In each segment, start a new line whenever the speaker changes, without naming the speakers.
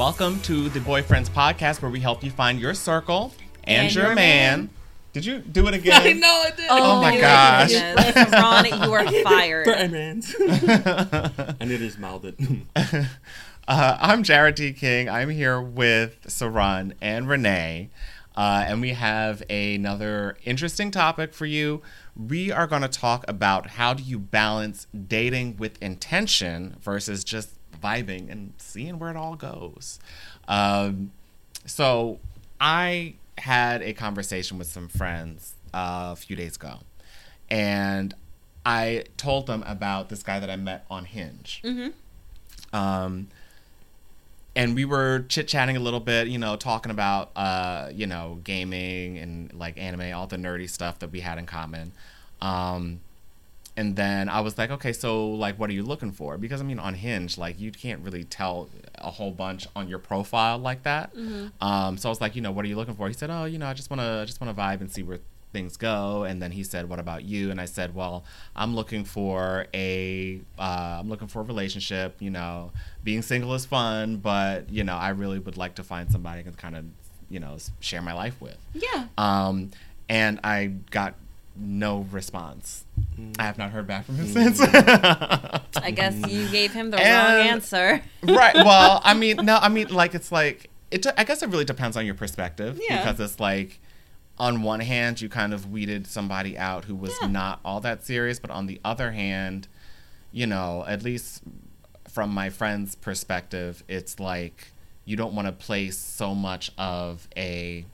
welcome to the Boyfriends Podcast, where we help you find your circle and,
And
your,
your
man.
man.
Did you do it again?
I know it did.
Oh my
my
gosh.
goodness. Ron, you are fired.
Diamonds. and it is mouthed.
Uh, I'm Jared D. King. I'm here with Saran and Renee. Uh, and we have another interesting topic for you. We are going to talk about how do you balance dating with intention versus just vibing and seeing where it all goes. Um, so I had a conversation with some friends uh, a few days ago, and I told them about this guy that I met on Hinge. Um, and we were chit chatting a little bit, you know, talking about, uh, you know, gaming and like anime, all the nerdy stuff that we had in common. Um, and then I was like, okay, so like, what are you looking for? Because I mean, on Hinge, like, you can't really tell a whole bunch on your profile like that. Um, so I was like, you know, what are you looking for? He said, oh, you know, I just want to, I just want to vibe and see where things go. And then he said, what about you? And I said, well, I'm looking for a, uh, I'm looking for a relationship. You know, being single is fun, but you know, I really would like to find somebody I can kind of, you know, share my life with.
Yeah.
Um, and I got no response. I have not heard back from him since.
I guess you gave him the wrong answer.
right. Well, I mean, no, I mean, like, it's like, it, I guess it really depends on your perspective.
Yeah.
Because it's like, on one hand, you kind of weeded somebody out who was
Yeah.
not all that serious, but on the other hand, you know, at least from my friend's perspective, it's like you don't want to place so much of a,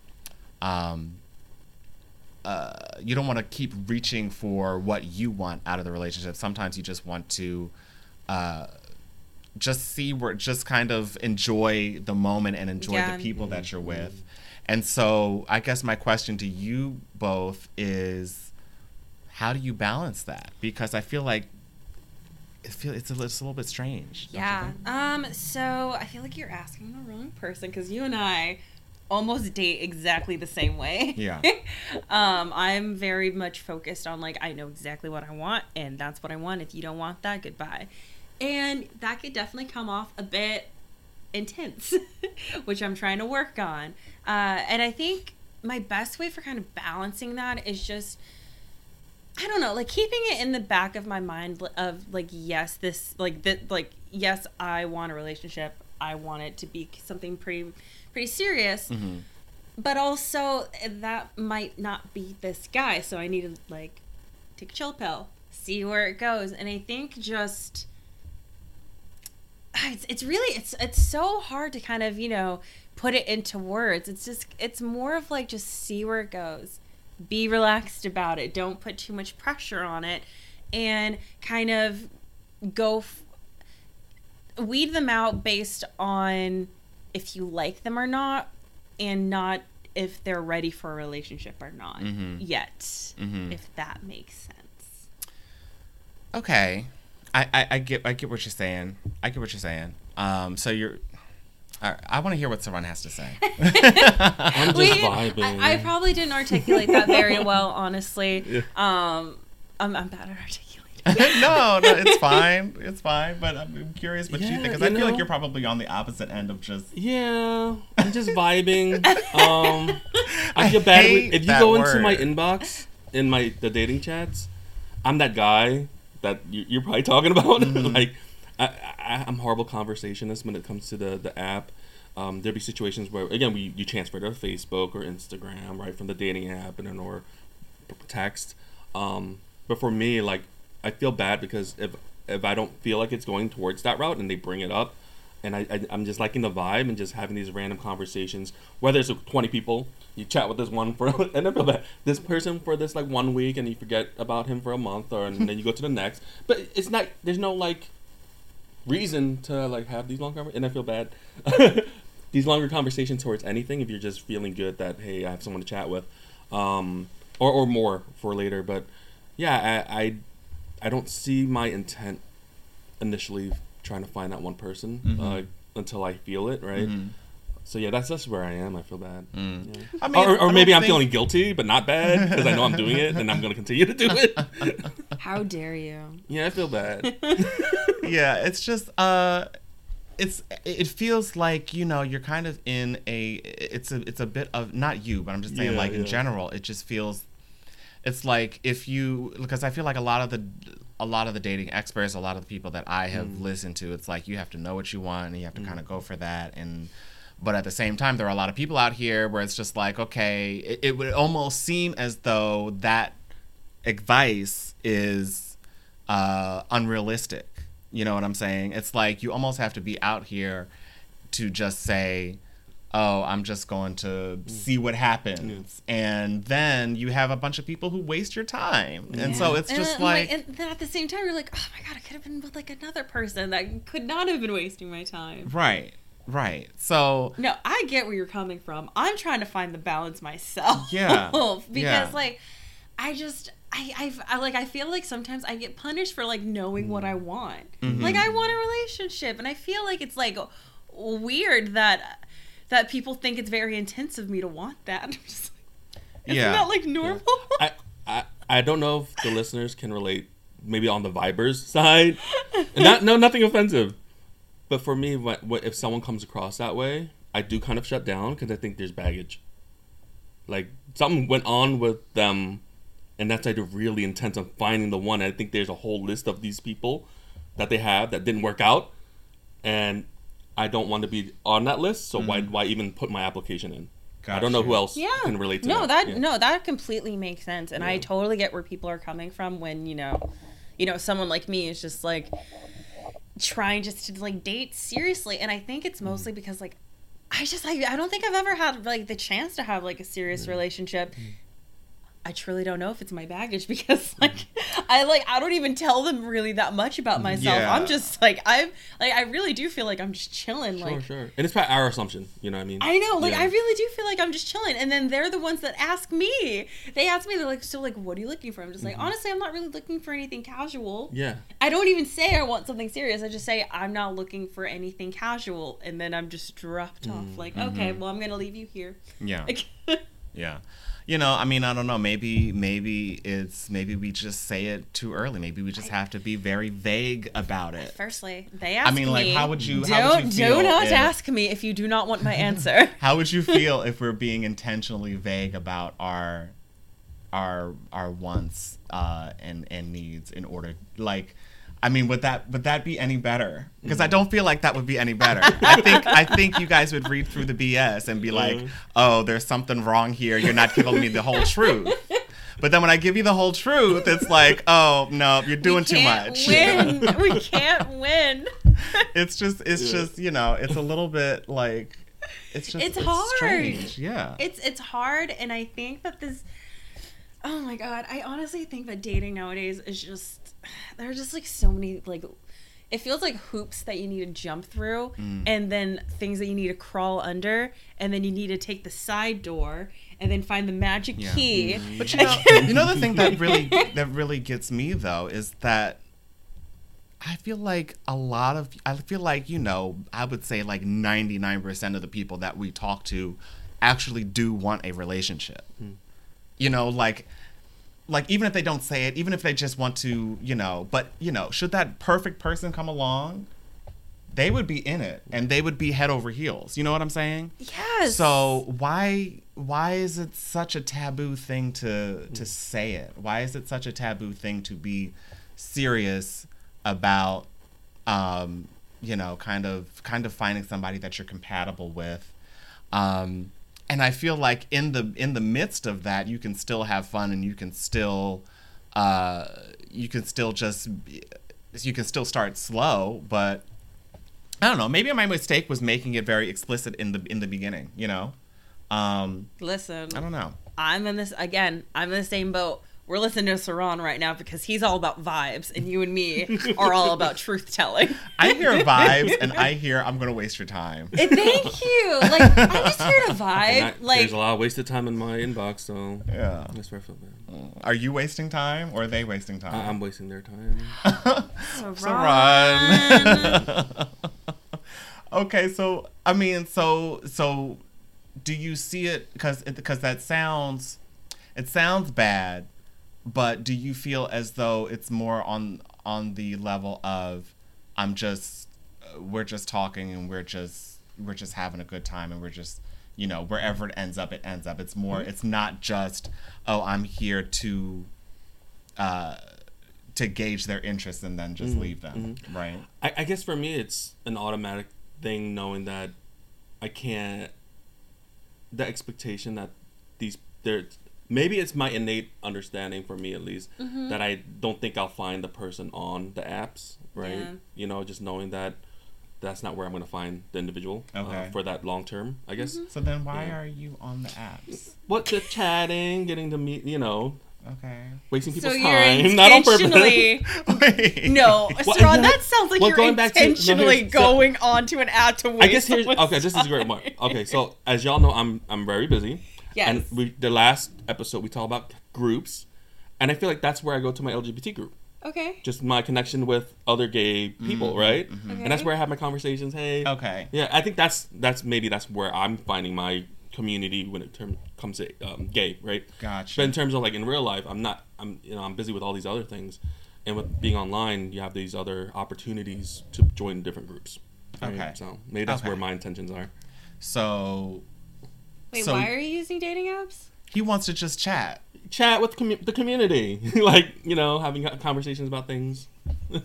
um, uh, you don't want to keep reaching for what you want out of the relationship. Sometimes you just want to, uh, just see where, just kind of enjoy the moment and enjoy
Yeah.
the people that you're with. And so, I guess my question to you both is, how do you balance that? Because I feel like it feel it's a, little- it's a little bit strange.
Yeah. Um. So I feel like you're asking the wrong person because you and I almost date exactly the same way.
Yeah.
um. I'm very much focused on like I know exactly what I want and that's what I want. If you don't want that, goodbye. And that could definitely come off a bit intense, which I'm trying to work on. Uh, and I think my best way for kind of balancing that is just I don't know, like keeping it in the back of my mind of like yes, this like that like yes, I want a relationship. I want it to be something pretty pretty serious.
Mhm.
But also that might not be this guy, so I need to like take a chill pill, see where it goes. And I think just it's, it's really it's it's so hard to kind of, you know, put it into words. It's just it's more of like just see where it goes be relaxed about it. Don't put too much pressure on it and kind of go f- weed them out based on if you like them or not and not if they're ready for a relationship or not
Mhm.
yet.
Mhm.
If that makes sense.
Okay, I, I, I get I get what you're saying. I get what you're saying. Um, so you're. all right, I want to hear what Saran has to say.
I'm just
We-
vibing.
I, I probably didn't articulate that very well, honestly.
Yeah.
Um, I'm, I'm bad at articulating.
no, no, it's fine. It's fine. But I'm curious what you think because I feel like you're probably on the opposite end of just.
yeah, I'm just vibing. Um, I
I
feel bad
hate
with- if you go into my inbox in my the dating chats. I'm that guy that you, you're probably talking about.
Mm-hmm.
like, I, I, I'm horrible conversationist when it comes to the the app. Um, there'll be situations where again we you transfer to Facebook or Instagram right from the dating app and then or text. Um, but for me, like I feel bad because if if I don't feel like it's going towards that route and they bring it up, and I, I I'm just liking the vibe and just having these random conversations. Whether it's with 20 people, you chat with this one for and I feel bad this person for this like one week and you forget about him for a month or and then you go to the next. But it's not there's no like reason to like have these long conversations, and I feel bad. these longer conversations towards anything if you're just feeling good that hey I have someone to chat with, um, or or more for later. But yeah, I I, I don't see my intent initially trying to find that one person
Mhm.
uh, until I feel it right.
Mhm.
So yeah, that's that's where I am. I feel bad.
Mm.
Yeah.
I mean,
or or
I
maybe
don't
I'm
think-
feeling guilty, but not bad because I know I'm doing it and I'm going to continue to do it.
How dare you?
yeah, I feel bad.
yeah, it's just uh it's it feels like you know you're kind of in a it's a it's a bit of not you but i'm just saying
Yeah,
like in general it just feels it's like if you because i feel like a lot of the a lot of the dating experts a lot of the people that i have
Mm.
listened to it's like you have to know what you want and you have to kind of go for that and but at the same time there are a lot of people out here where it's just like okay it, it would almost seem as though that advice is uh, unrealistic. You know what I'm saying? It's like you almost have to be out here to just say, "Oh, I'm just going to see what happens," and then you have a bunch of people who waste your time, and so it's
And
just
then,
like,
and then at the same time, you're like, oh my god, I could have been with like another person that could not have been wasting my time.
right, right. So
No, I get where you're coming from. I'm trying to find the balance myself.
Yeah.
because
Yeah.
like, I just. I, I've, I like I feel like sometimes I get punished for like knowing what I want.
Mm-hmm.
Like I want a relationship, and I feel like it's like weird that that people think it's very intense of me to want that. I'm just like, Isn't
Yeah.
that like normal?
I, I I don't know if the listeners can relate. Maybe on the vibers side, and not no nothing offensive, but for me, what, what if someone comes across that way, I do kind of shut down because I think there's baggage. Like something went on with them, and that's like really intense on finding the one. I think there's a whole list of these people that they have that didn't work out, and I don't want to be on that list. So why why even put my application in? I don't know who else
yeah
can relate to
no
that.
that
Yeah.
no that completely makes sense and i totally get where people are coming from when you know you know someone like me is just like trying just to like date seriously and i think it's
Mm-hmm.
mostly because like i just like i don't think i've ever had like the chance to have like a serious relationship
Mm-hmm.
I truly don't know if it's my baggage because like I like I don't even tell them really that much about myself.
Yeah.
I'm just like I'm like I really do feel like I'm just chilling
Sure,
like
sure. And it's probably our assumption. You know what I mean?
I know, like
Yeah.
I really do feel like I'm just chilling, and then they're the ones that ask me. They ask me, they're like, "So, like, what are you looking for?" I'm just like, honestly, I'm not really looking for anything casual.
Mm-hmm. Yeah.
I don't even say I want something serious. I just say I'm not looking for anything casual, and then I'm just dropped off.
Mm-hmm.
Like, okay, well, I'm gonna leave you here.
yeah.
Like,
Yeah. You know, I mean, I don't know. Maybe, maybe it's maybe we just say it too early. Maybe we just have to be very vague about it.
firstly, they ask
I mean, like,
me,
how would you?
Don't
how would you feel
do not
if-
ask me if you do not want my answer.
How would you feel if we're being intentionally vague about our our our wants uh, and and needs in order, like? I mean, would that would that be any better? Because I mm. don't feel like that would be any better. I think I think you guys would read through the BS and be like, mm. "Oh, there's something wrong here. You're not giving me the whole truth." But then when I give you the whole truth, it's like, "Oh no, you're doing
we
too
can't
much."
Win. we can't win.
it's just it's
Yeah.
just you know it's a little bit like it's just
It's hard.
strange. yeah
it's it's hard and i think that this oh my god i honestly think that dating nowadays is just there are just like so many like it feels like hoops that you need to jump through
Mm.
and then things that you need to crawl under and then you need to take the side door and then find the magic
Yeah.
key
but you know you know the thing that really that really gets me though is that I feel like a lot of I feel like you know I would say like 99% of the people that we talk to actually do want a relationship. You know, like like even if they don't say it, even if they just want to, you know, but you know, should that perfect person come along, they would be in it and they would be head over heels. You know what I'm saying?
yes
So why why is it such a taboo thing to to say it? Why is it such a taboo thing to be serious about um you know kind of kind of finding somebody that you're compatible with um and I feel like in the in the midst of that you can still have fun and you can still uh you can still just you can still start slow but I don't know. Maybe my mistake was making it very explicit in the in the beginning. You know, um,
listen
I don't know.
i'm in this again i'm in the same boat we're listening to Saran right now because he's all about vibes, and you and me are all about truth telling.
I hear vibes, and I hear I'm gonna waste your time.
And Thank you. Like I'm just here to vibe.
I-
like
there's a lot of wasted time in my inbox, so
Yeah.
that's where I feel bad.
Are you wasting time, or are they wasting time?
I- I'm wasting their time.
Saran.
okay, so I mean, so so, do you see it? Because because that sounds, it sounds bad, but do you feel as though it's more on on the level of I'm just we're just talking and we're just we're just having a good time and we're just you know wherever it ends up it ends up. It's more
Mm-hmm.
it's not just oh I'm here to uh to gauge their interest and then just leave them, right?
I, I guess for me, it's an automatic thing knowing that I can't. The expectation that these there, maybe it's my innate understanding for me at least that I don't think I'll find the person on the apps, right?
Yeah.
You know, just knowing that that's not where I'm going to find the individual uh, for that long term. I guess.
So then why
Yeah.
are you on the apps?
What the chatting, getting to meet, you know,
Okay.
wasting
So
people's
you're
time, not on purpose.
Wait.
no,
Well,
Saran, that sounds like
Well,
you're
going back to- no,
intentionally
so-
going on to an ad to waste.
I guess here's okay. This is a great one. Okay, so as y'all know, I'm I'm very busy.
Yes.
And we the last episode we talked about groups, and I feel like that's where I go to my LGBT group,
Okay.
just my connection with other gay people,
Mm-hmm.
right?
Okay.
And that's where I have my conversations. Hey,
Okay.
yeah, I think that's that's maybe that's where I'm finding my community when it term, comes to um, gay, right?
Gotcha.
But in terms of like in real life, I'm not. I'm you know I'm busy with all these other things, and with being online, you have these other opportunities to join different groups. right?
Okay.
So maybe that's
Okay.
where my intentions are.
So
Wait,
So-
why are you using dating apps?
he wants to just chat.
Chat with commu- the community, like you know, having conversations about things.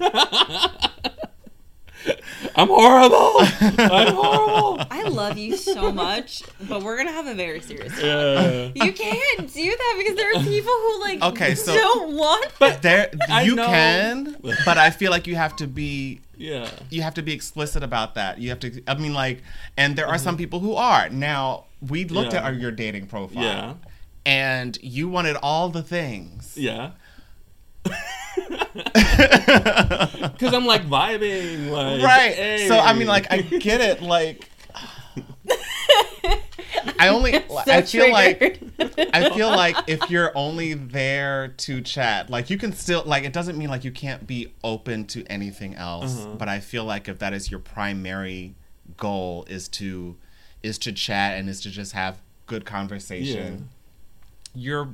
I'm horrible. I'm horrible.
I love you so much, but we're gonna have a very serious. talk.
Yeah.
You can't do that because there are people who like
Okay, so-
don't want.
But
There you can, but I feel like you have to be
yeah.
you have to be explicit about that. You have to I mean like and there are some
Mm-hmm.
people who are. Now, we looked
Yeah.
at our, your dating profile.
Yeah.
And you wanted all the things.
Yeah. Because I'm like vibing, like
right.
hey.
So I mean like I get it like I only
So
I feel like. I feel like if you're only there to chat, like you can still like it doesn't mean like you can't be open to anything else.
Uh-huh.
But I feel like if that is your primary goal is to is to chat and is to just have good conversation, you're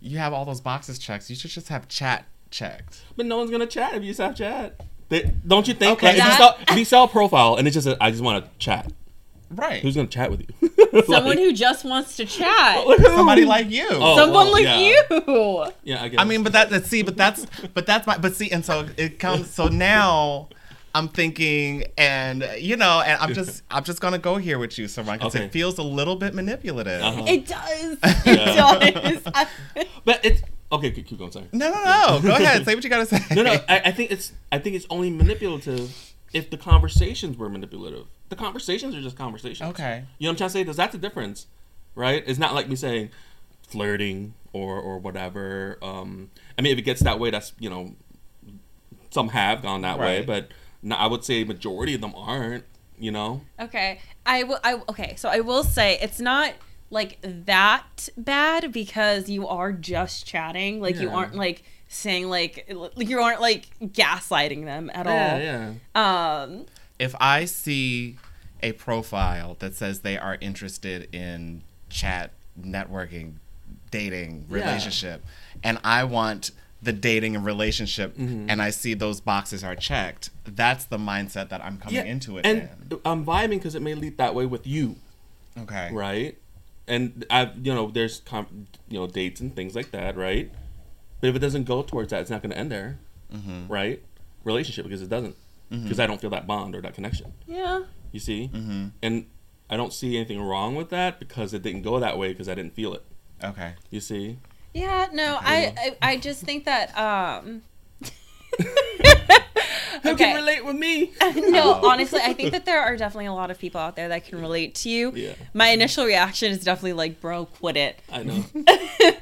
you have all those boxes checked. You should just have chat checked.
but no one's gonna chat if you just have chat. They, don't you think?
Okay.
Like, if, you
That-
saw, if you saw a profile and it's just a, I just want to chat.
Right.
Who's gonna chat with you?
Someone
Like,
who just wants to chat.
Somebody like you.
Oh,
Someone
well,
like
yeah.
you.
Yeah, I guess.
I mean, but that, that see, but that's but that's my but see, and so it comes. So now I'm thinking, and you know, and I'm just I'm just gonna go here with you, Saran, because
Okay.
it feels a little bit manipulative.
Uh-huh.
It does. It does.
But it's okay. Keep, keep going. Sorry.
No, no, no. Go ahead. Say what you gotta say.
No, no. I, I think it's I think it's only manipulative if the conversations were manipulative. The conversations are just conversations.
Okay.
You know what I'm trying to say? There's that's the difference, right? It's not like me saying flirting or or whatever. Um, I mean, if it gets that way, that's you know, some have gone that way, but no, I would say majority of them aren't. You know?
Okay. I will. I okay. So I will say it's not like that bad because you are just chatting. Like you aren't like saying like like you aren't like gaslighting them at
Yeah,
all.
yeah.
Um.
If I see a profile that says they are interested in chat, networking, dating,
Yeah.
relationship, and I want the dating and relationship,
Mm-hmm.
and I see those boxes are checked, that's the mindset that I'm coming into it
and
in.
I'm vibing because it may lead that way with you.
Okay.
right? And I, you know, there's com- you know dates and things like that, right? But if it doesn't go towards that, it's not going to end there,
Mm-hmm.
right? Relationship because it doesn't, because I don't feel that bond or that connection.
Yeah.
You see,
Mm-hmm.
and I don't see anything wrong with that because it didn't go that way because I didn't feel it.
Okay.
You see,
Yeah. No. I, I. I just think that. Um.
who can relate with me?
no, honestly, I think that there are definitely a lot of people out there that can relate to you.
Yeah.
My initial reaction is definitely like, bro, quit it.
I know.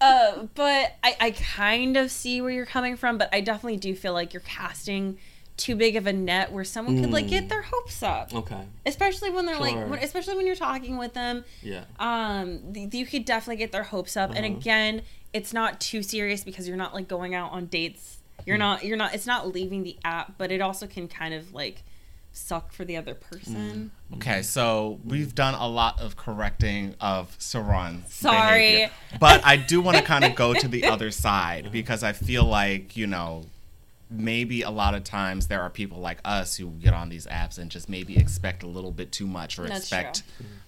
Uh, but I, I kind of see where you're coming from, but I definitely do feel like you're casting too big of a net where someone could like get their hopes up.
Okay.
Especially when they're
Sure.
like, when, especially when you're talking with them,
Yeah.
um, th- you could definitely get their hopes up. And
Uh-huh.
again, it's not too serious because you're not like going out on dates. You're
Mm.
not, you're not, it's not leaving the app, but it also can kind of like suck for the other person.
Okay, so we've done a lot of correcting of Saran's
Sorry.
behavior. But I do want to kind of go to the other side because I feel like, you know, maybe a lot of times there are people like us who get on these apps and just maybe expect a little bit too much or
That's
expect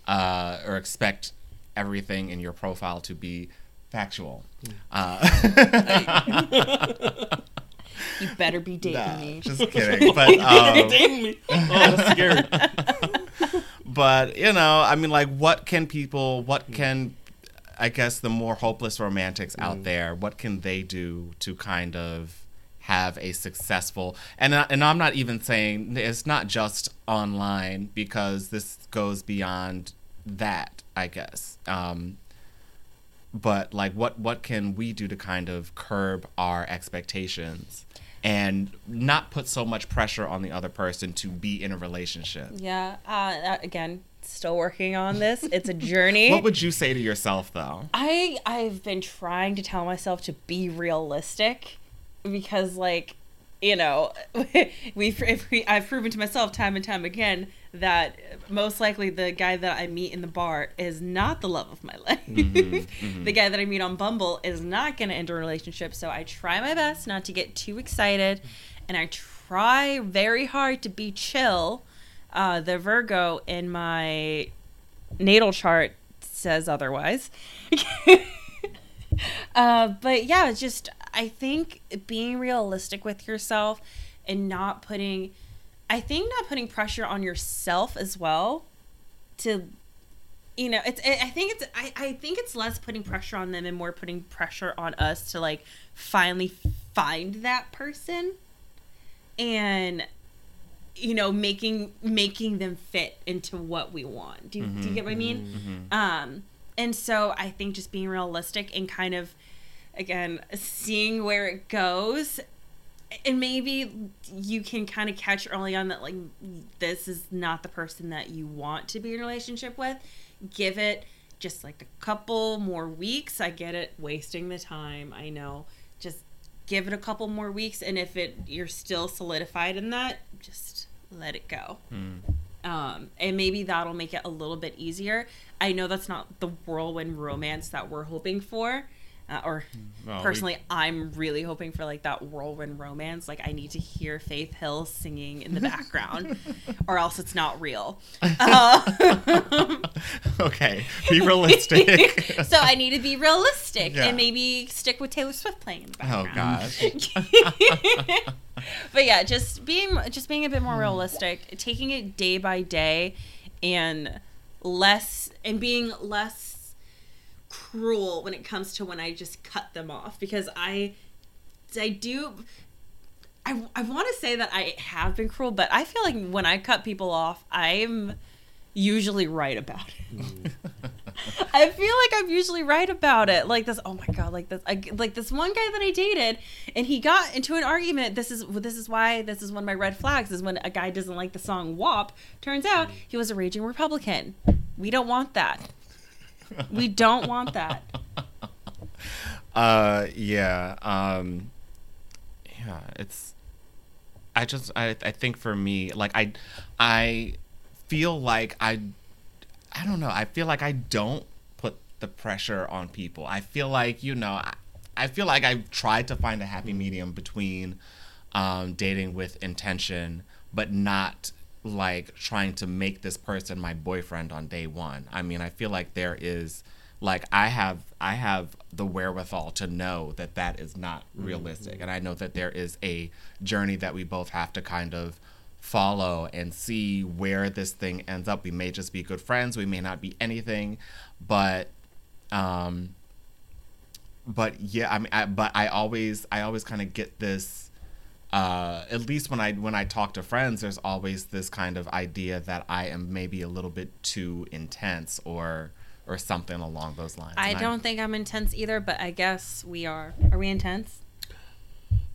uh, or expect everything in your profile to be factual. Uh,
You better be dating
nah,
me.
just kidding. But um,
Dating me. Oh, that's scary.
but you know, I mean, like, what can people? What can I guess the more hopeless romantics out there? What can they do to kind of have a successful? And I- and I'm not even saying it's not just online because this goes beyond that. I guess. Um, but like, what what can we do to kind of curb our expectations? And not put so much pressure on the other person to be in a relationship.
Yeah. Uh, uh, again, still working on this. It's a journey.
What would you say to yourself though?
I I've been trying to tell myself to be realistic because like you know we've if we, I've proven to myself time and time again that most likely the guy that I meet in the bar is not the love of my life. the guy that I meet on Bumble is not going to enter a relationship, so I try my best not to get too excited and I try very hard to be chill. Uh, the Virgo in my natal chart says otherwise. uh, but yeah, it's just I think being realistic with yourself and not putting, I think not putting pressure on yourself as well. To, you know, it's I I think it's I I think it's less putting pressure on them and more putting pressure on us to like finally find that person, and you know making making them fit into what we want. Do you, do you mm-hmm. get what I mean? Mm-hmm. Mm-hmm. Um, and so I think just being realistic and kind of, again, seeing where it goes. And maybe you can kind of catch early on that, like, this is not the person that you want to be in a relationship with. Give it just like a couple more weeks. I get it, wasting the time. I know. Just give it a couple more weeks. And if it you're still solidified in that, just let it go um, and maybe that'll make it a little bit easier. I know that's not the whirlwind romance that we're hoping for, uh, or
Well, we-
personally, I'm really hoping for like that whirlwind romance. Like I need to hear Faith Hill singing in the background, or else it's not real. Uh,
okay, be realistic.
so I need to be realistic
Yeah.
and maybe stick with Taylor Swift playing in the background.
oh gosh.
but yeah, just being just being a bit more realistic, taking it day by day, and less and being less cruel when it comes to when I just cut them off because I I do I, I want to say that I have been cruel, but I feel like when I cut people off, I'm usually right about it. Mm. I feel like I'm usually right about it. Like this, oh my god, like this, I, like this one guy that I dated, and he got into an argument. This is this is why this is one of my red flags is when a guy doesn't like the song WAP. Turns out mm. he was a raging Republican. We don't want that. We don't want that.
Uh, yeah. Um, yeah. It's. I just. I. I think for me, like I, I feel like I. I don't know. I feel like I don't put the pressure on people. I feel like you know. I, I feel like I've tried to find a happy medium between um, dating with intention, but not like trying to make this person my boyfriend on day one. I mean, I feel like there is like I have I have the wherewithal to know that that is not realistic, and I know that there is a journey that we both have to kind of follow and see where this thing ends up. We may just be good friends, we may not be anything, but um but yeah, I mean, I, but I always, I always kind of get this. Uh, at least when I when I talk to friends, there's always this kind of idea that I am maybe a little bit too intense or or something along those lines.
I
And
don't think I'm intense either, but I guess we are. Are we intense?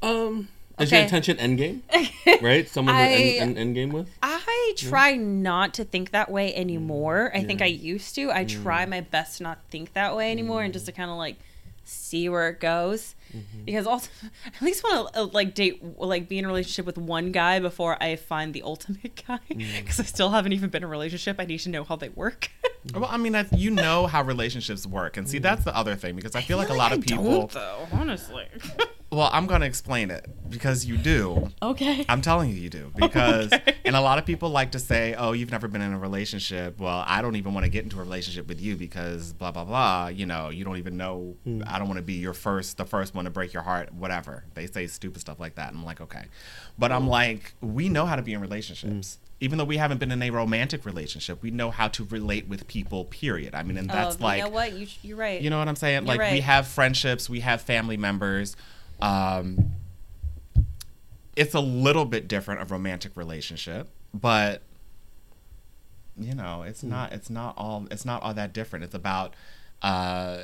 Um, is
Okay.
your intention endgame? Right? Someone to end, end, end game with?
I try not to think that way anymore. I think I used to. I try my best to not think that way anymore and just to kind of like see where it goes. Mm-hmm. Because also, I at least want to uh, like date, like be in a relationship with one guy before I find the ultimate guy. Mm. Because I still haven't even been in a relationship. I need to know how they work. Mm-hmm.
Well, I mean, I, you know how relationships work, and see, mm. that's the other thing because I feel like a lot of people.
though, honestly.
Well, I'm gonna explain it because you do.
Okay.
I'm telling you, you do because,
Okay.
and a lot of people like to say, "Oh, you've never been in a relationship." Well, I don't even want to get into a relationship with you because blah blah blah. You know, you don't even know. Hmm. I don't want to be your first, the first one to break your heart. Whatever they say, stupid stuff like that. And I'm like, okay, but I'm like, we know how to be in relationships. Hmm. Even though we haven't been in a romantic relationship, we know how to relate with people. Period. I mean, and oh, that's
oh,
like,
you know what? You, you're right.
you know what I'm saying?
You're
like we have friendships, we have family members. Um, it's a little bit different a romantic relationship, but you know, it's not it's not all it's not all that different. It's about uh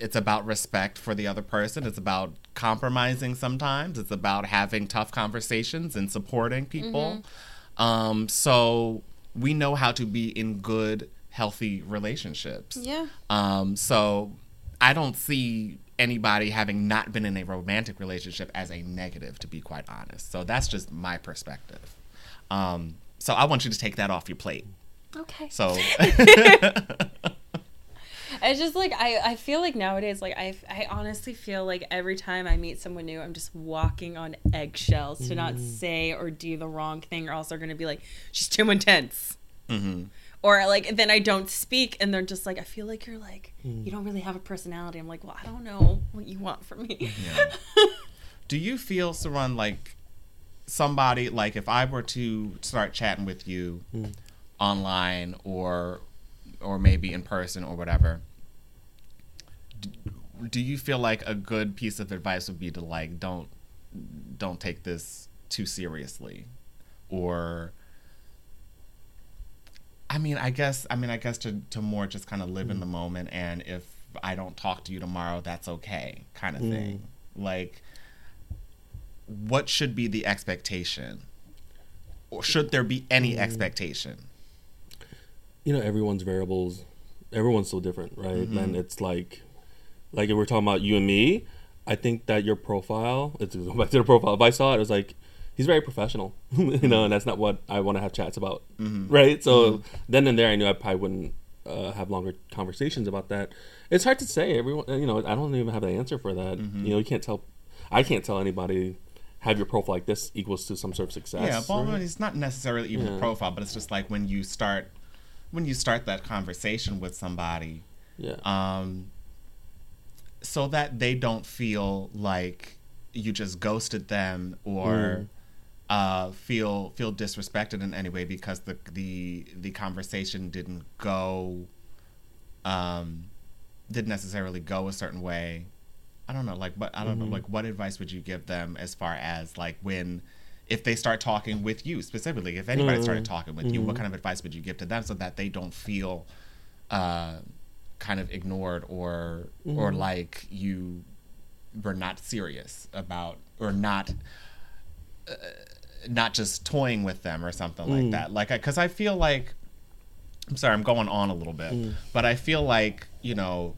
it's about respect for the other person. It's about compromising sometimes. It's about having tough conversations and supporting people. Um, so we know how to be in good, healthy relationships.
Yeah.
Um, so I don't see anybody having not been in a romantic relationship as a negative, to be quite honest. So that's just my perspective. Um, so I want you to take that off your plate.
Okay.
So
It's just like I, I feel like nowadays like I, I honestly feel like every time I meet someone new I'm just walking on eggshells to not say or do the wrong thing or else they're gonna be like she's too intense
mhm.
Or like then I don't speak and they're just like I feel like you're like hmm. you don't really have a personality. I'm like well I don't know what you want from me.
Yeah. do you feel, Saran, like somebody like if I were to start chatting with you hmm. online or or maybe in person or whatever, d- do you feel like a good piece of advice would be to like don't don't take this too seriously? Or I mean, I guess I mean I guess to to more just kind of live in the mm. moment and if I don't talk to you tomorrow, that's okay, kind of mm. thing. Like what should be the expectation? Or should there be any mm. expectation?
you know everyone's variables everyone's so different right mm-hmm. and it's like like if we're talking about you and me i think that your profile it's go back to the profile if i saw it it was like he's very professional. You know and that's not what i want to have chats about. Right? So then and there i knew i probably wouldn't uh, have longer conversations about that. It's hard to say. Everyone you know i don't even have the answer for that. You know you can't tell i can't tell anybody have your profile like this equals to some sort of success
Yeah, well,
right?
it's not necessarily even
Yeah.
a profile, but it's just like when you start when you start that conversation with somebody,
yeah.
um, so that they don't feel like you just ghosted them or
Mm.
Uh, feel feel disrespected in any way because the the the conversation didn't go um, didn't necessarily go a certain way. I don't know, like, but I don't know, like, what advice would you give them as far as like when, if they start talking with you specifically, if anybody started talking with you, what kind of advice would you give to them so that they don't feel, uh, kind of ignored or or like you were not serious about or not uh, not just toying with them or something like that. Like because I, feel like i'm sorry i'm going on a little bit but i feel like you know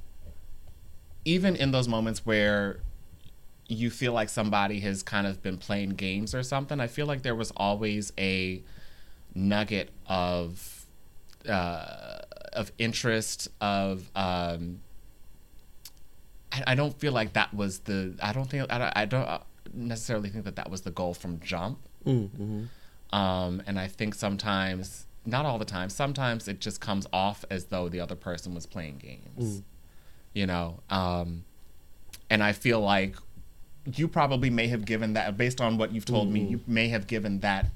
even in those moments where you feel like somebody has kind of been playing games or something i feel like there was always a nugget of uh, of interest of um, I, I don't feel like that was the I don't think I don't, I don't necessarily think that that was the goal from jump
mm-hmm.
um, and I think sometimes not all the time sometimes it just comes off as though the other person was playing games. You know um, and I feel like you probably may have given that based on what you've told me you may have given that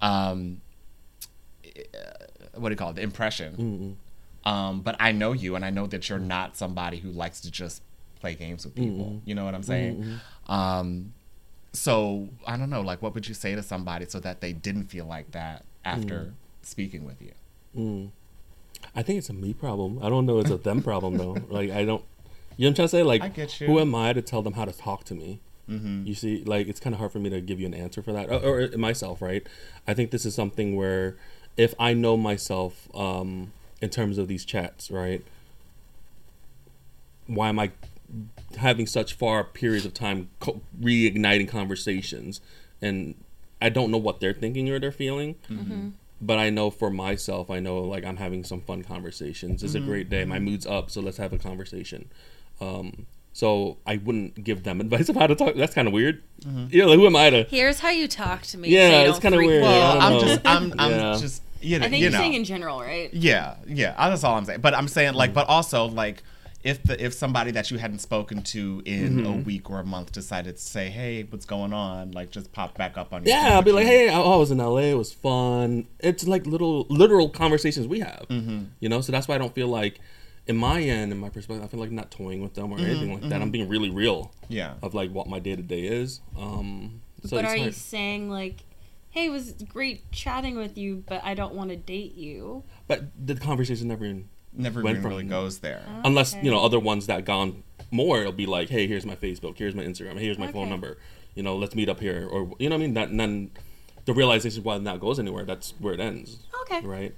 um, what do you call it the impression. Um, but I know you and I know that you're not somebody who likes to just play games with people. You know what I'm saying? Um, so I don't know like what would you say to somebody so that they didn't feel like that after speaking with you
Mm. I think it's a me problem. I don't know it's a them problem though. Like I don't, you know what I'm trying to say? Like
I get you.
who am I to tell them how to talk to me?
mm-hmm.
You see, like it's kind of hard for me to give you an answer for that, or, or myself, right? I think this is something where if I know myself um, in terms of these chats, right? Why am I having such far periods of time co- reigniting conversations, and I don't know what they're thinking or they're feeling but I know for myself, I know like I'm having some fun conversations. It's a great day. My mood's up, so let's have a conversation. Um, So I wouldn't give them advice of how to talk. That's kind of weird.
Mm-hmm.
You know, like, who am I to?
Here's how you talk to me.
Yeah,
so
it's kinda weird.
me
Well, I'm
know.
just, I'm, I'm
Yeah.
just, you know,
I think
you
you're
know.
saying in general, right?
Yeah, yeah. That's all I'm saying. But I'm saying like, but also like, if the if somebody that you hadn't spoken to in
Mm-hmm.
a week or a month decided to say, "Hey, what's going on?" Like, just pop back up on your.
Yeah, I'll be like, hey, I, I was in LA. It was fun. It's like little literal conversations we have.
Mm-hmm.
You know, so that's why I don't feel like, in my end, in my perspective, I feel like I'm not toying with them or
Mm-hmm,
anything like that. I'm being really real
Yeah.
of like what my day to day is. Um, so
but
it's
are you saying like, "Hey, it was great chatting with you, but I don't want to date you"?
But the conversation never in,
Never
went
even
from-
really goes there.
unless you know other ones that gone more. It'll be like, hey, here's my Facebook, here's my Instagram, here's my phone number. You know, let's meet up here, or you know what I mean. That and then the realization why that goes anywhere. That's where it ends.
Okay.
right?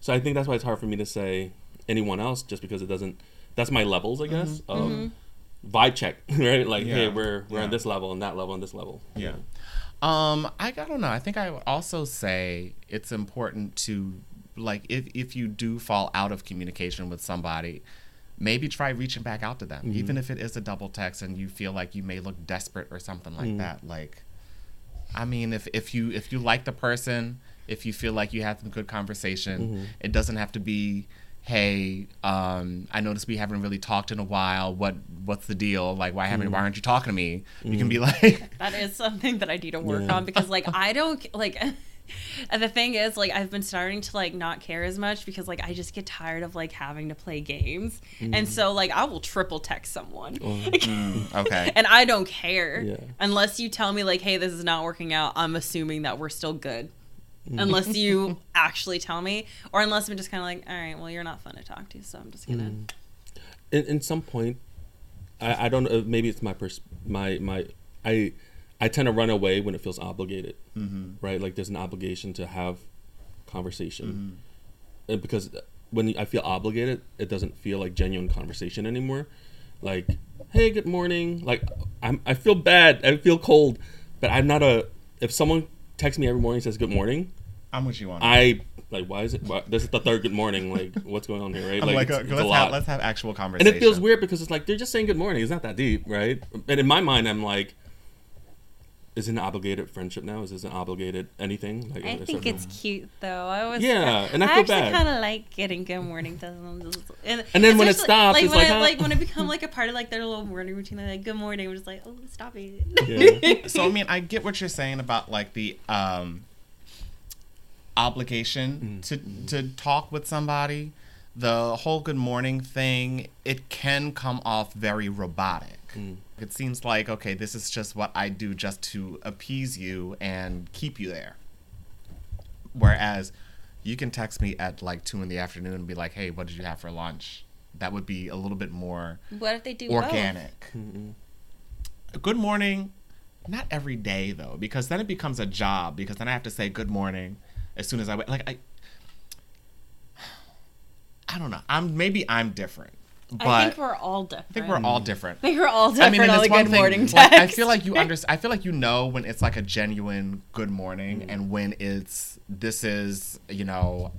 So I think that's why it's hard for me to say anyone else, just because it doesn't. That's my levels, I guess, of vibe check, right? Like, hey, we're we're
Yeah.
on this level and that level and this level.
Yeah. Um, I, I don't know. I think I would also say it's important to like if if you do fall out of communication with somebody, maybe try reaching back out to them, mm-hmm. even if it is a double text and you feel like you may look desperate or something like mm. that. Like, I mean, if if you if you like the person, if you feel like you had some good conversation, mm-hmm. it doesn't have to be. Hey, um, I noticed we haven't really talked in a while. What what's the deal? Like, why haven't why mm. aren't you talking to me? You can be mm. like,
That is something that I need to work
Yeah.
on because like I don't like and the thing is like I've been starting to like not care as much because like I just get tired of like having to play games. And mm. so like I will triple text someone.
Mm, okay.
and I don't care.
Yeah.
Unless you tell me like hey this is not working out, I'm assuming that we're still good. Mm. Unless you actually tell me or unless I'm just kind of like all right, well you're not fun to talk to, so I'm just going to
in, in some point, I, I don't know. Maybe it's my pers- my my I I tend to run away when it feels obligated, mm-hmm. right? Like there's an obligation to have conversation, and because when I feel obligated, it doesn't feel like genuine conversation anymore. Like, hey, good morning. Like, I'm I feel bad. I feel cold, but I'm not a. If someone texts me every morning and says good morning,
I'm with you on. that.
I like why is it? Why, this is the third good morning. Like, what's going on here? Right?
I'm like,
it's-
uh,
it's a
let's
lot.
have let's have actual conversation And
it feels weird because it's like they're just saying good morning. It's not that deep, right? And in my mind, I'm like, is it an obligated friendship now? Is this an obligated anything? Like,
I think
there-
it's cute though. I was
Yeah, and I feel
actually kind of like getting good morning to them. And,
And then when it stops,
like
it's
when
like,
it,
huh?
like when it become like a part of like their little morning routine, they're like good morning. We're just like, oh, stop it.
Yeah.
so I mean, I get what you're saying about like the um, obligation to to talk with somebody. The whole good morning thing, it can come off very robotic. It seems like okay, this is just what I do just to appease you and keep you there. Whereas you can text me at like two in the afternoon and be like, "Hey, what did you have for lunch?" That would be a little bit more
what if they do both?
organic. Mm-hmm. Good morning. Not every day though, because then it becomes a job. Because then I have to say good morning as soon as I wake. Like I, I don't know. I'm maybe I'm different, but
I think we're all different.
I think we're all different.
I think we're all different
I mean, and it's one
good
thing.
morning
like. I feel like you understand. I feel like you know when it's like a genuine good morning,
Mm.
and when it's this is you know,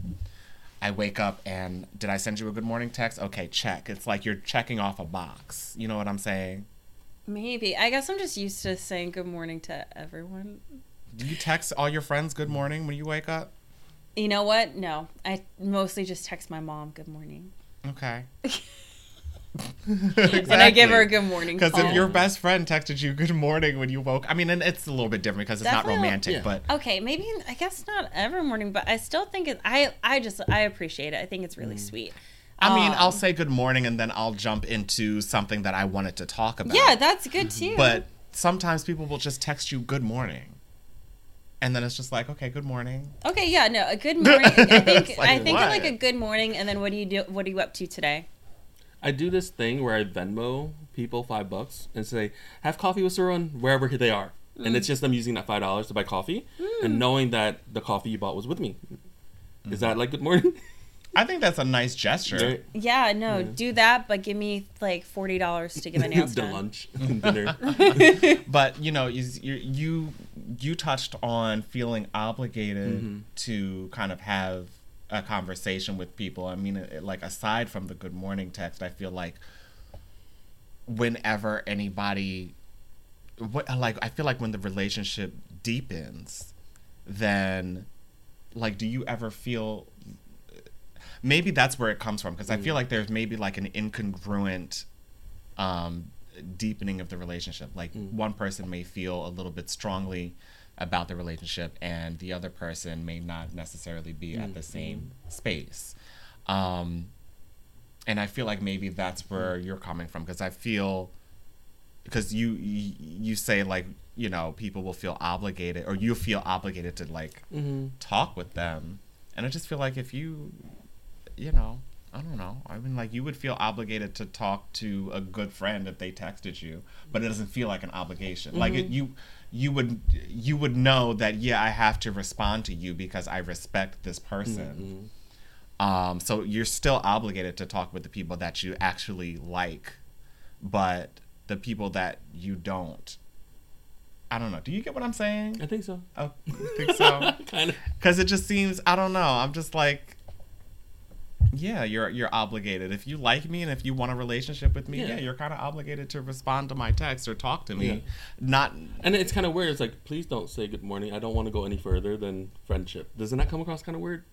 I wake up and did I send you a good morning text? Okay, check. It's like you're checking off a box. You know what I'm saying?
Maybe. I guess I'm just used to saying good morning to everyone.
Do you text all your friends good morning when you wake up?
You know what? No. I mostly just text my mom good morning.
Okay.
And I give her a good morning
Because if your best friend texted you good morning when you woke, I mean, and it's a little bit different because it's
Definitely-
not romantic,
yeah.
but
Okay, maybe I guess not every morning, but I still think it. I I just I appreciate it. I think it's really sweet.
I mean,
Um,
I'll say good morning and then I'll jump into something that I wanted to talk about.
Yeah, that's good too.
But sometimes people will just text you good morning. And then it's just like, okay, good morning.
okay, yeah, no, a good morning. I think
like,
I think of like a good morning, and then what do you do? What are you up to today?
I do this thing where I Venmo people five bucks and say, "Have coffee with Saran wherever they are," and it's mm. just them using that five dollars to buy coffee, hmm. and knowing that the coffee you bought was with me. Is that mm-hmm. like good morning?
I think that's a nice gesture.
Right?
Yeah, no, do that, but give me like forty dollars to get my nails
the
done.
lunch, dinner.
But you know, you you you, you touched on feeling obligated
Mm-hmm.
to kind of have a conversation with people. I mean, it, like aside from the good morning text, I feel like whenever anybody what like I feel like when the relationship deepens, then like do you ever feel maybe that's where it comes from because I feel like there's maybe like an incongruent um deepening of the relationship. Like one person may feel a little bit strongly about the relationship and the other person may not necessarily be at the same space. Um and I feel like maybe that's where you're coming from because I feel because you, you you say like you know people will feel obligated or you feel obligated to like
Mm-hmm.
talk with them. And I just feel like if you you know I don't know. I mean like you would feel obligated to talk to a good friend if they texted you but it doesn't feel like an obligation. Like it, you you would you would know that yeah I have to respond to you because I respect this person um, so you're still obligated to talk with the people that you actually like, but the people that you don't, I don't know. Do you get what I'm saying?
I think so.
Oh, you think so?
kind of.
Because it just seems I don't know. I'm just like, yeah, you're you're obligated. If you like me and if you want a relationship with me, yeah,
Yeah.
you're kind of obligated to respond to my text or talk to me.
Yeah.
Not
And it's kind of weird. It's like, please don't say good morning. I don't want to go any further than friendship. Doesn't that come across kind of weird?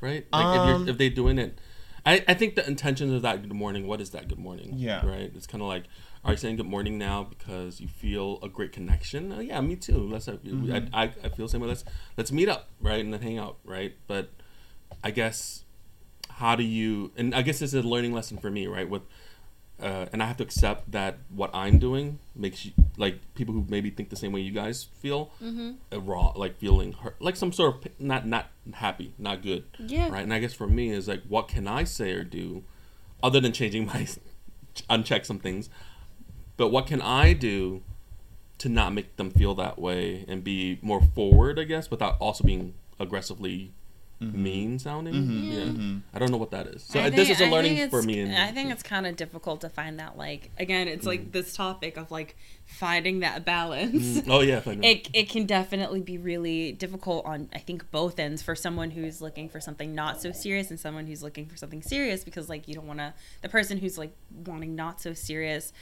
Right? Like if,
Um,
you're, if they're doing it, I, I think the intentions of that good morning. What is that good morning?
Yeah.
Right. It's kind of like, are you saying good morning now because you feel a great connection? Uh, yeah, me too. Let's. Have,
Mm-hmm.
I, I I feel the same way. Let's let's meet up, right, and then hang out, right. But I guess how do you? And I guess this is a learning lesson for me, right? With uh, and I have to accept that what I'm doing makes you like people who maybe think the same way you guys feel, uh, raw, like feeling hurt, like some sort of not not happy, not good,
Yeah.
right? And I guess for me is like, what can I say or do, other than changing my uncheck some things, but what can I do to not make them feel that way and be more forward, I guess, without also being aggressively mean sounding. Yeah, I don't know what that is. So
I
this
think-
is a learning for me. And,
I think it's kind of difficult to find that, like, again, it's
Mm.
like this topic of like finding that balance.
oh yeah, if I know.
It, it can definitely be really difficult on I think both ends for someone who's looking for something not so serious and someone who's looking for something serious because like you don't want to the person who's like wanting not so serious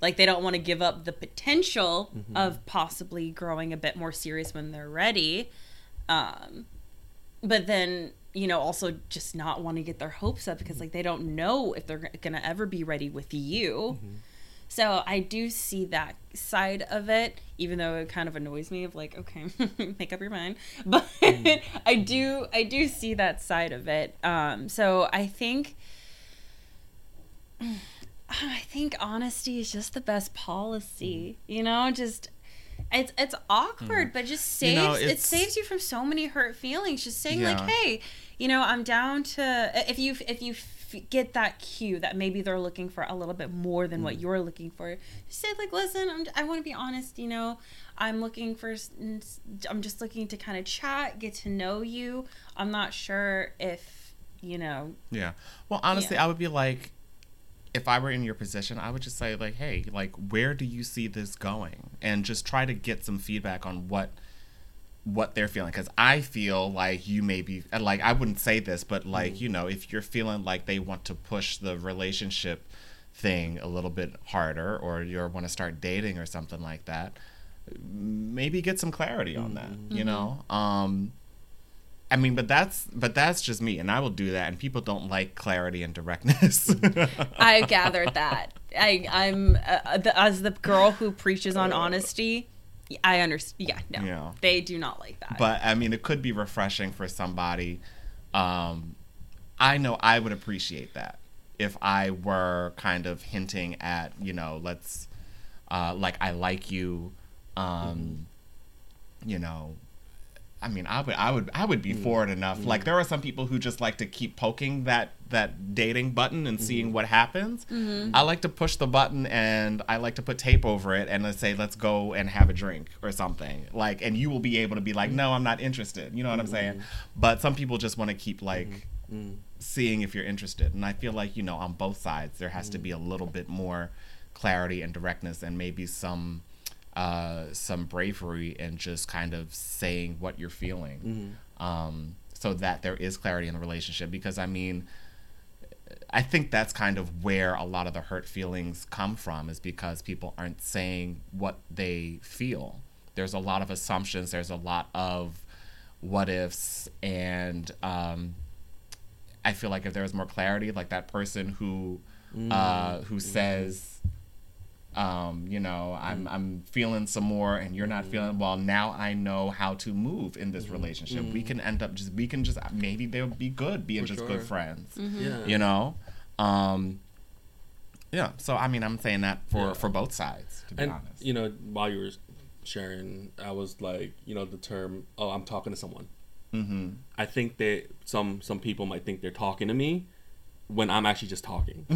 like they don't want to give up the potential
Mm-hmm.
of possibly growing a bit more serious when they're ready um but then you know also just not want to get their hopes up because like they don't know if they're gonna ever be ready with you. So i do see that side of it even though it kind of annoys me of like okay make up your mind. But i do i do see that side of it. Um so i think i think honesty is just the best policy you know just it's it's awkward, but just saves
You know,
it saves you from so many hurt feelings. Just saying like, hey, you know, I'm down to if you if you get that cue that maybe they're looking for a little bit more than
Mm.
what you're looking for. Just say like, listen, I'm, I want to be honest. You know, I'm looking for. i'm just looking to kind of chat, get to know you. I'm not sure if you know.
Yeah. Well, honestly,
Yeah.
I would be like, if I were in your position, I would just say like, hey, like, where do you see this going? And just try to get some feedback on what what they're feeling. Because i feel like you may be like i wouldn't say this but like mm-hmm. you know if you're feeling like they want to push the relationship thing a little bit harder or you want to start dating or something like that maybe get some clarity on that mm-hmm. you know? Mm-hmm. Um I mean, but that's but that's just me, and I will do that. And people don't like clarity and directness.
I gathered that. I I'm uh, the, as the girl who preaches on honesty. I understand. Yeah, no,
Yeah.
they do not like that.
but I mean, it could be refreshing for somebody. Um, I know I would appreciate that if I were kind of hinting at, you know, let's, uh, like I like you, um, you know. I mean, I would, I would, I would be mm. for it enough. Like, mm. there are some people who just like to keep poking that that dating button and seeing mm-hmm. what happens. Mm-hmm. I like to push the button and I like to put tape over it and let's say, let's go and have a drink or something. Like, and you will be able to be like, mm. no, I'm not interested. You know what I'm saying? Mm-hmm. But some people just want to keep like seeing if you're interested. And I feel like, you know, on both sides, there has to be a little bit more clarity and directness and maybe some uh, some bravery and just kind of saying what you're feeling. Um, so that there is clarity in the relationship because i mean I think that's kind of where a lot of the hurt feelings come from is because people aren't saying what they feel. There's a lot of assumptions, there's a lot of what ifs, and um, I feel like if there was more clarity, like that person who uh, who says, um, you know, I'm I'm feeling some more, and you're not feeling well. Now I know how to move in this relationship. We can end up just we can just maybe they'll be good being
For
just
sure.
good friends
Yeah.
you know um yeah so i mean i'm saying that for
Yeah.
for both sides to be
and
honest
you know while you were sharing i was like you know the term oh i'm talking to someone
mm-hmm.
i think that some some people might think they're talking to me when i'm actually just talking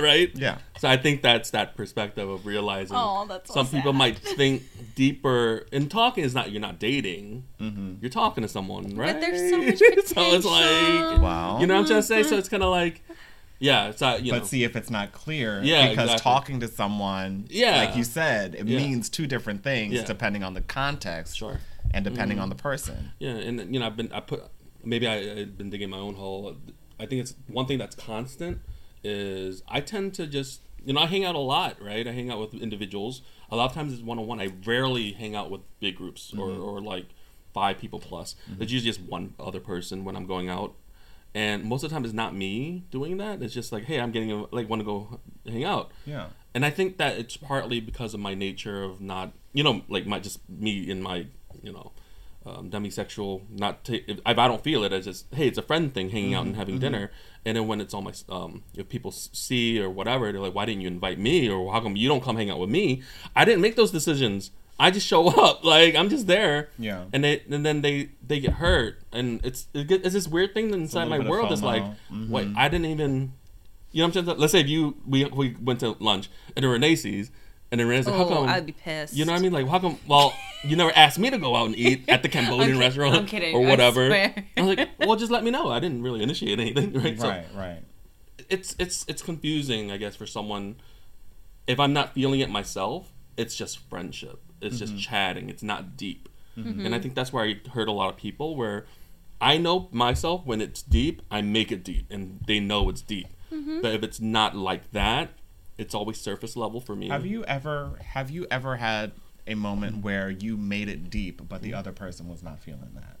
right
yeah
so i think that's that perspective of realizing
Oh, that's so
some people
sad.
might think deeper and talking is not you're not dating
mm-hmm.
you're talking to someone right But
there's so much
so it's like
wow
you know what i'm trying to say so it's kind of like yeah it's uh, you
but
know
see if it's not clear
Yeah,
because
exactly.
talking to someone
Yeah.
like you said it
Yeah.
means two different things
Yeah.
depending on the context
sure
and depending
Mhm.
on the person
Yeah, and you know, I've been I put maybe I, I've been digging my own hole. I think it's one thing that's constant is I tend to just you know I hang out a lot, right? I hang out with individuals. A lot of times it's one on one. I rarely hang out with big groups or, mm-hmm. or like five people plus. Mm-hmm. It's usually just one other person when I'm going out. And most of the time, it's not me doing that. It's just like, hey, I'm getting a, like want to go hang out
yeah
and I think that it's partly because of my nature of not, you know, like my just me in my, you know, um, demisexual. Not ta if, I don't feel it as just hey, it's a friend thing, hanging out and having dinner. And then when it's on my, um, if people see or whatever, they're like, why didn't you invite me, or how come you don't come hang out with me? I didn't make those decisions. I just show up, like I'm just there.
Yeah.
And they and then they they get hurt, and it's it it's this weird thing inside my
little bit of
world. It's like,
FOMO.
wait. I didn't even. You know what I'm saying? Let's say if you we we went to lunch and then Renee sees, and then Renee's like, how
Oh,
come?
I'd be pissed.
you know what I mean? Like, how come? Well, you never asked me to go out and eat at the Cambodian
I'm kid-
restaurant
I'm kidding,
or
I
whatever.
swear.
I was like, well, just let me know. I didn't really initiate anything, right? So
right right
it's it's it's confusing, I guess, for someone. If I'm not feeling it myself, it's just friendship. It's
Mm-hmm.
just chatting. It's not deep, and I think that's where I hurt a lot of people. Where I know myself when it's deep, I make it deep, and they know it's deep. But if it's not like that, it's always surface level for me.
have you ever have you ever had a moment where you made it deep but the other person was not feeling that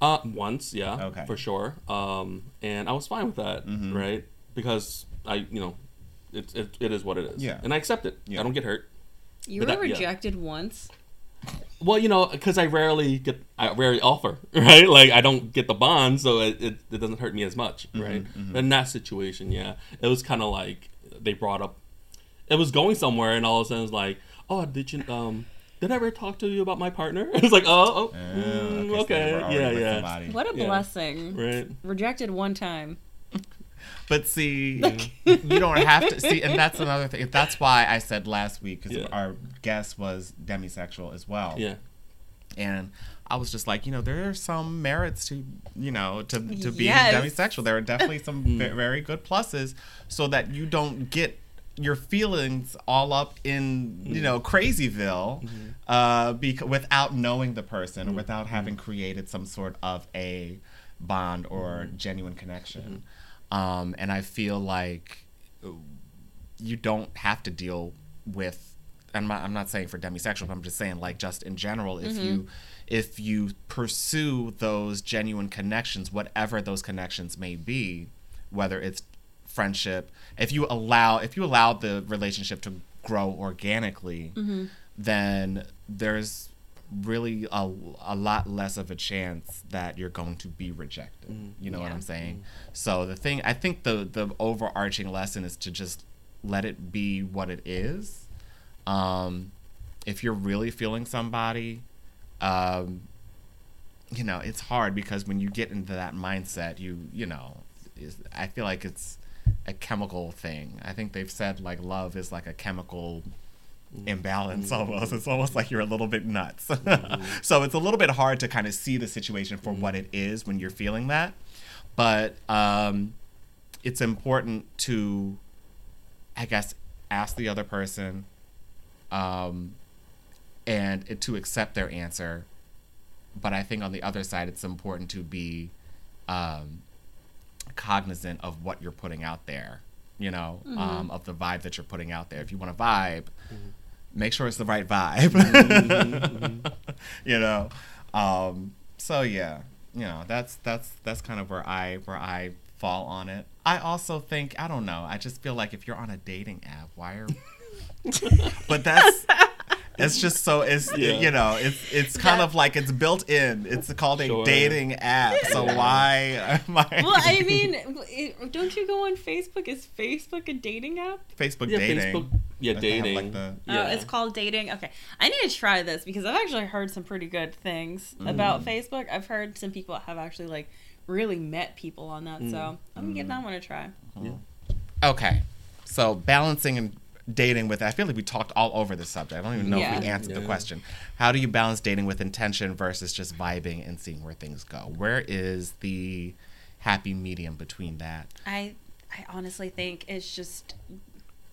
Uh, once, yeah,
Okay.
for sure. Um, and I was fine with that,
Mhm.
right? Because I, you know, it, it, it is what it is.
Yeah.
And I accept it.
Yeah.
I don't get hurt.
You
But
were
that- yeah.
rejected once.
Well, you know, because I rarely get, I rarely offer, right? Like I don't get the bond, so it, it, it doesn't hurt me as much, right?
mhm.
In that situation, yeah, it was kind of like they brought up, it was going somewhere, and all of a sudden it's like, oh, did you, um, did I ever talk to you about my partner? It's like, oh, oh, mm,
so
okay,
were
yeah, yeah,
somebody.
What a
Yeah.
blessing.
right.
Rejected one time.
But see, you don't have to see, and that's another thing. That's why I said last week because
Yeah.
our guest was demisexual as well.
Yeah.
and I was just like, you know, there are some merits to, you know, to to being
Yes.
demisexual. There are definitely some
Mm.
very good pluses, so that you don't get your feelings all up in you know crazyville
Mm-hmm.
uh bec- without knowing the person or
Mm.
without having created some sort of a bond or
Mm-hmm.
genuine connection um and i feel like you don't have to deal with I'm not, I'm not saying for demisexual but i'm just saying like just in general if you if you pursue those genuine connections whatever those connections may be whether it's friendship if you allow if you allow the relationship to grow organically then there's really a, a lot less of a chance that you're going to be rejected. You know what i'm saying? So the thing i think the the overarching lesson is to just let it be what it is. Um if you're really feeling somebody um you know it's hard because when you get into that mindset you you know is, i feel like it's a chemical thing. I think they've said like love is like a chemical imbalance almost. It's almost like you're a little bit nuts. So it's a little bit hard to kind of see the situation for what it is when you're feeling that. But um it's important to i guess ask the other person um and it, to accept their answer. But i think on the other side it's important to be um cognizant of what you're putting out there. You know,
Mm-hmm.
um, of the vibe that you're putting out there. If you want a vibe, make sure it's the right vibe. you know, um, so yeah, you know that's that's that's kind of where I where I fall on it. I also think I don't know. I just feel like if you're on a dating app, why are but that's it's just so it's
Yeah.
you know it's it's kind of like it's built in. It's called a
Sure.
dating app. So why am I?
Well, I mean, it, don't you go on Facebook? Is Facebook a dating app?
Facebook
Yeah,
dating.
Facebook. Yeah,
They have,
dating.
like, the-
yeah.
Oh, it's called dating. Okay, I need to try this because I've actually heard some pretty good things
Mm.
about Facebook. I've heard some people have actually like really met people on that, so I'm gonna
Mm.
give that one a try.
Okay, so balancing and dating with I feel like we talked all over this subject. I don't even know if we
Yeah.
answered the question. How do you balance dating with intention versus just vibing and seeing where things go? Where is the happy medium between that?
I I honestly think it's just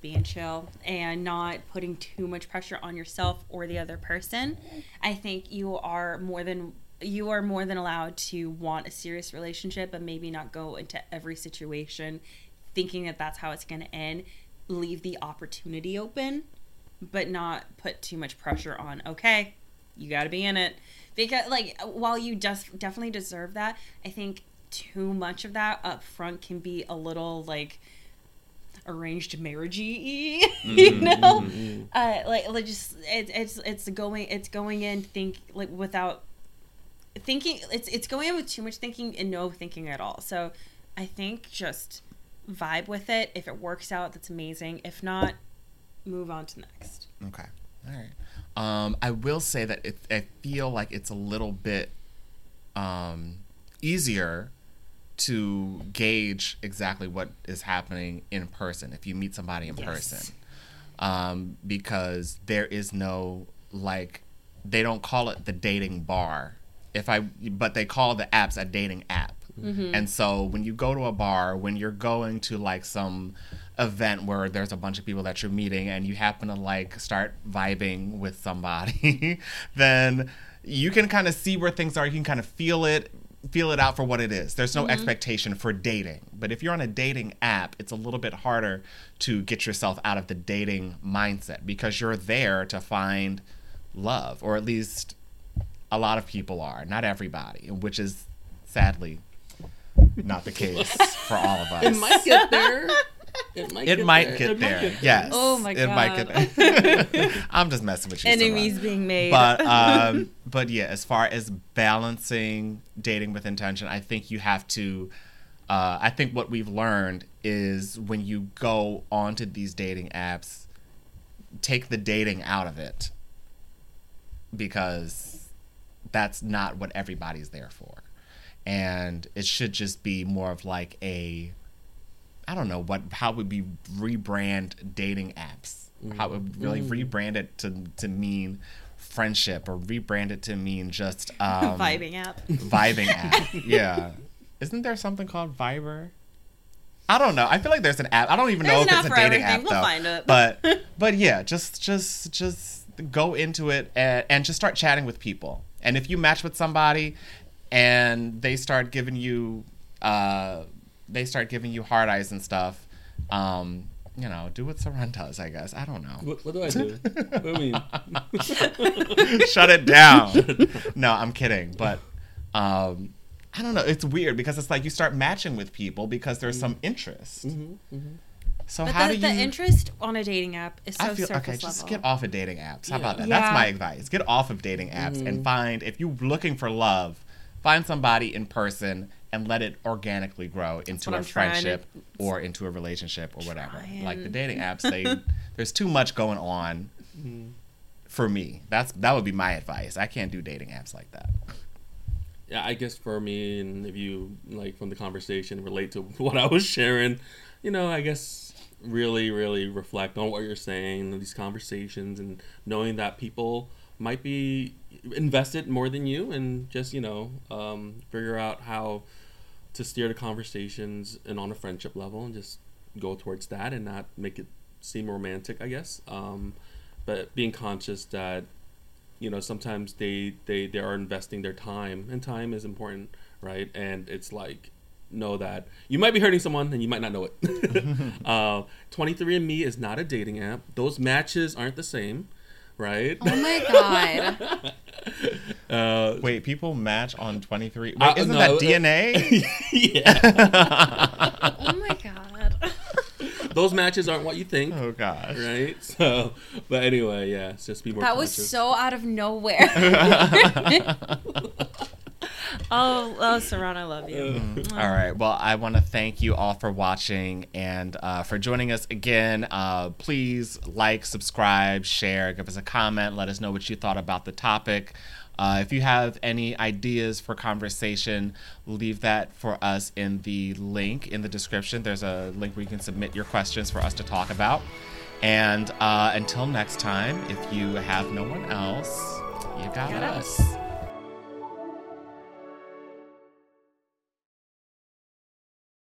being chill and not putting too much pressure on yourself or the other person. I think you are more than you are more than allowed to want a serious relationship but maybe not go into every situation thinking that that's how it's going to end. Leave the opportunity open but not put too much pressure on okay you got to be in it. Because like while you just definitely deserve that i think too much of that up front can be a little like arranged marriagey you mm-hmm, mm-hmm, know? Mm-hmm. uh like, like just it, it's it's going it's going in think like without thinking it's it's going in with too much thinking and no thinking at all. So i think just vibe with it if it works out that's amazing if not move on to next
Okay. All right. Um, I will say that it, I feel like it's a little bit um, easier to gauge exactly what is happening in person if you meet somebody in
Yes.
person. Um, because there is no, like, they don't call it the dating bar. If I, but they call the apps a dating app. Mm-hmm. And so when you go to a bar, when you're going to like some event where there's a bunch of people that you're meeting and you happen to like start vibing with somebody, then you can kind of see where things are. You can kind of feel it, feel it out for what it is. There's no mm-hmm. expectation for dating. But if you're on a dating app, it's a little bit harder to get yourself out of the dating mindset because you're there to find love, or at least a lot of people are, not everybody, which is sadly not the case for all of us.
It might get there. It might
It
get
might
there.
get
It might
there.
get
Yes.
Oh my
It might
God.
get there. I'm just messing with you.
enemies
Sarah.
being made
But um, but yeah, as far as balancing dating with intention, I think you have to. Uh, I think what we've learned is when you go onto these dating apps, take the dating out of it because that's not what everybody's there for. And it should just be more of like a I don't know what how would we rebrand dating apps? How would really rebrand it to to mean friendship or rebrand it to mean just um,
vibing app
vibing app. Yeah, isn't there something called Viber? I don't know. I feel like there's an app. I don't even know if it's a dating
everything.
app
We'll
though.
find it.
But but yeah, just just just go into it and, and just start chatting with people. And if you match with somebody and they start giving you uh they start giving you hard eyes and stuff, um, you know, do what Saran does, I guess. I don't know.
What, what do I do? what do you mean?
Shut it down. no, I'm kidding. But um, I don't know. It's weird because it's like you start matching with people because there's some interest. So
but
how
the,
do
the interest on a dating app is so
I feel
surface
okay. Just
level.
get off of dating apps. How about that?
Yeah.
That's my advice. Get off of dating apps and find if you're looking for love, find somebody in person and let it organically grow into
what
a
I'm trying to-
friendship or into a relationship or whatever. Like the dating apps, they there's too much going on mm-hmm. for me. That's that would be my advice. I can't do dating apps like that.
yeah, I guess for me, and if you like from the conversation relate to what I was sharing, you know, I guess really, really reflect on what you're saying, these conversations, and knowing that people might be invested more than you, and just you know, um, figure out how to steer the conversations and on a friendship level, and just go towards that, and not make it seem romantic, I guess. Um, but being conscious that you know sometimes they they they are investing their time and time is important right and it's like know that you might be hurting someone and you might not know it. uh, 23andMe is not a dating app. Those matches aren't the same, right?
Oh my god.
Uh,
Wait, people match on 23. Wait,
Uh,
isn't
no,
that
uh,
DNA?
yeah.
Oh my god.
Those matches aren't what you think.
oh gosh.
Right, so, but anyway, yeah, it's just be more.
That was so out of nowhere.
Oh, oh, Saran, I love you.
All right. Well, I want to thank you all for watching and uh, for joining us again. Uh, please like, subscribe, share, give us a comment, let us know what you thought about the topic. Uh, if you have any ideas for conversation, leave that for us in the link in the description. There's a link where you can submit your questions for us to talk about. And uh, until next time, if you have no one else, you got,
Got
us.
us.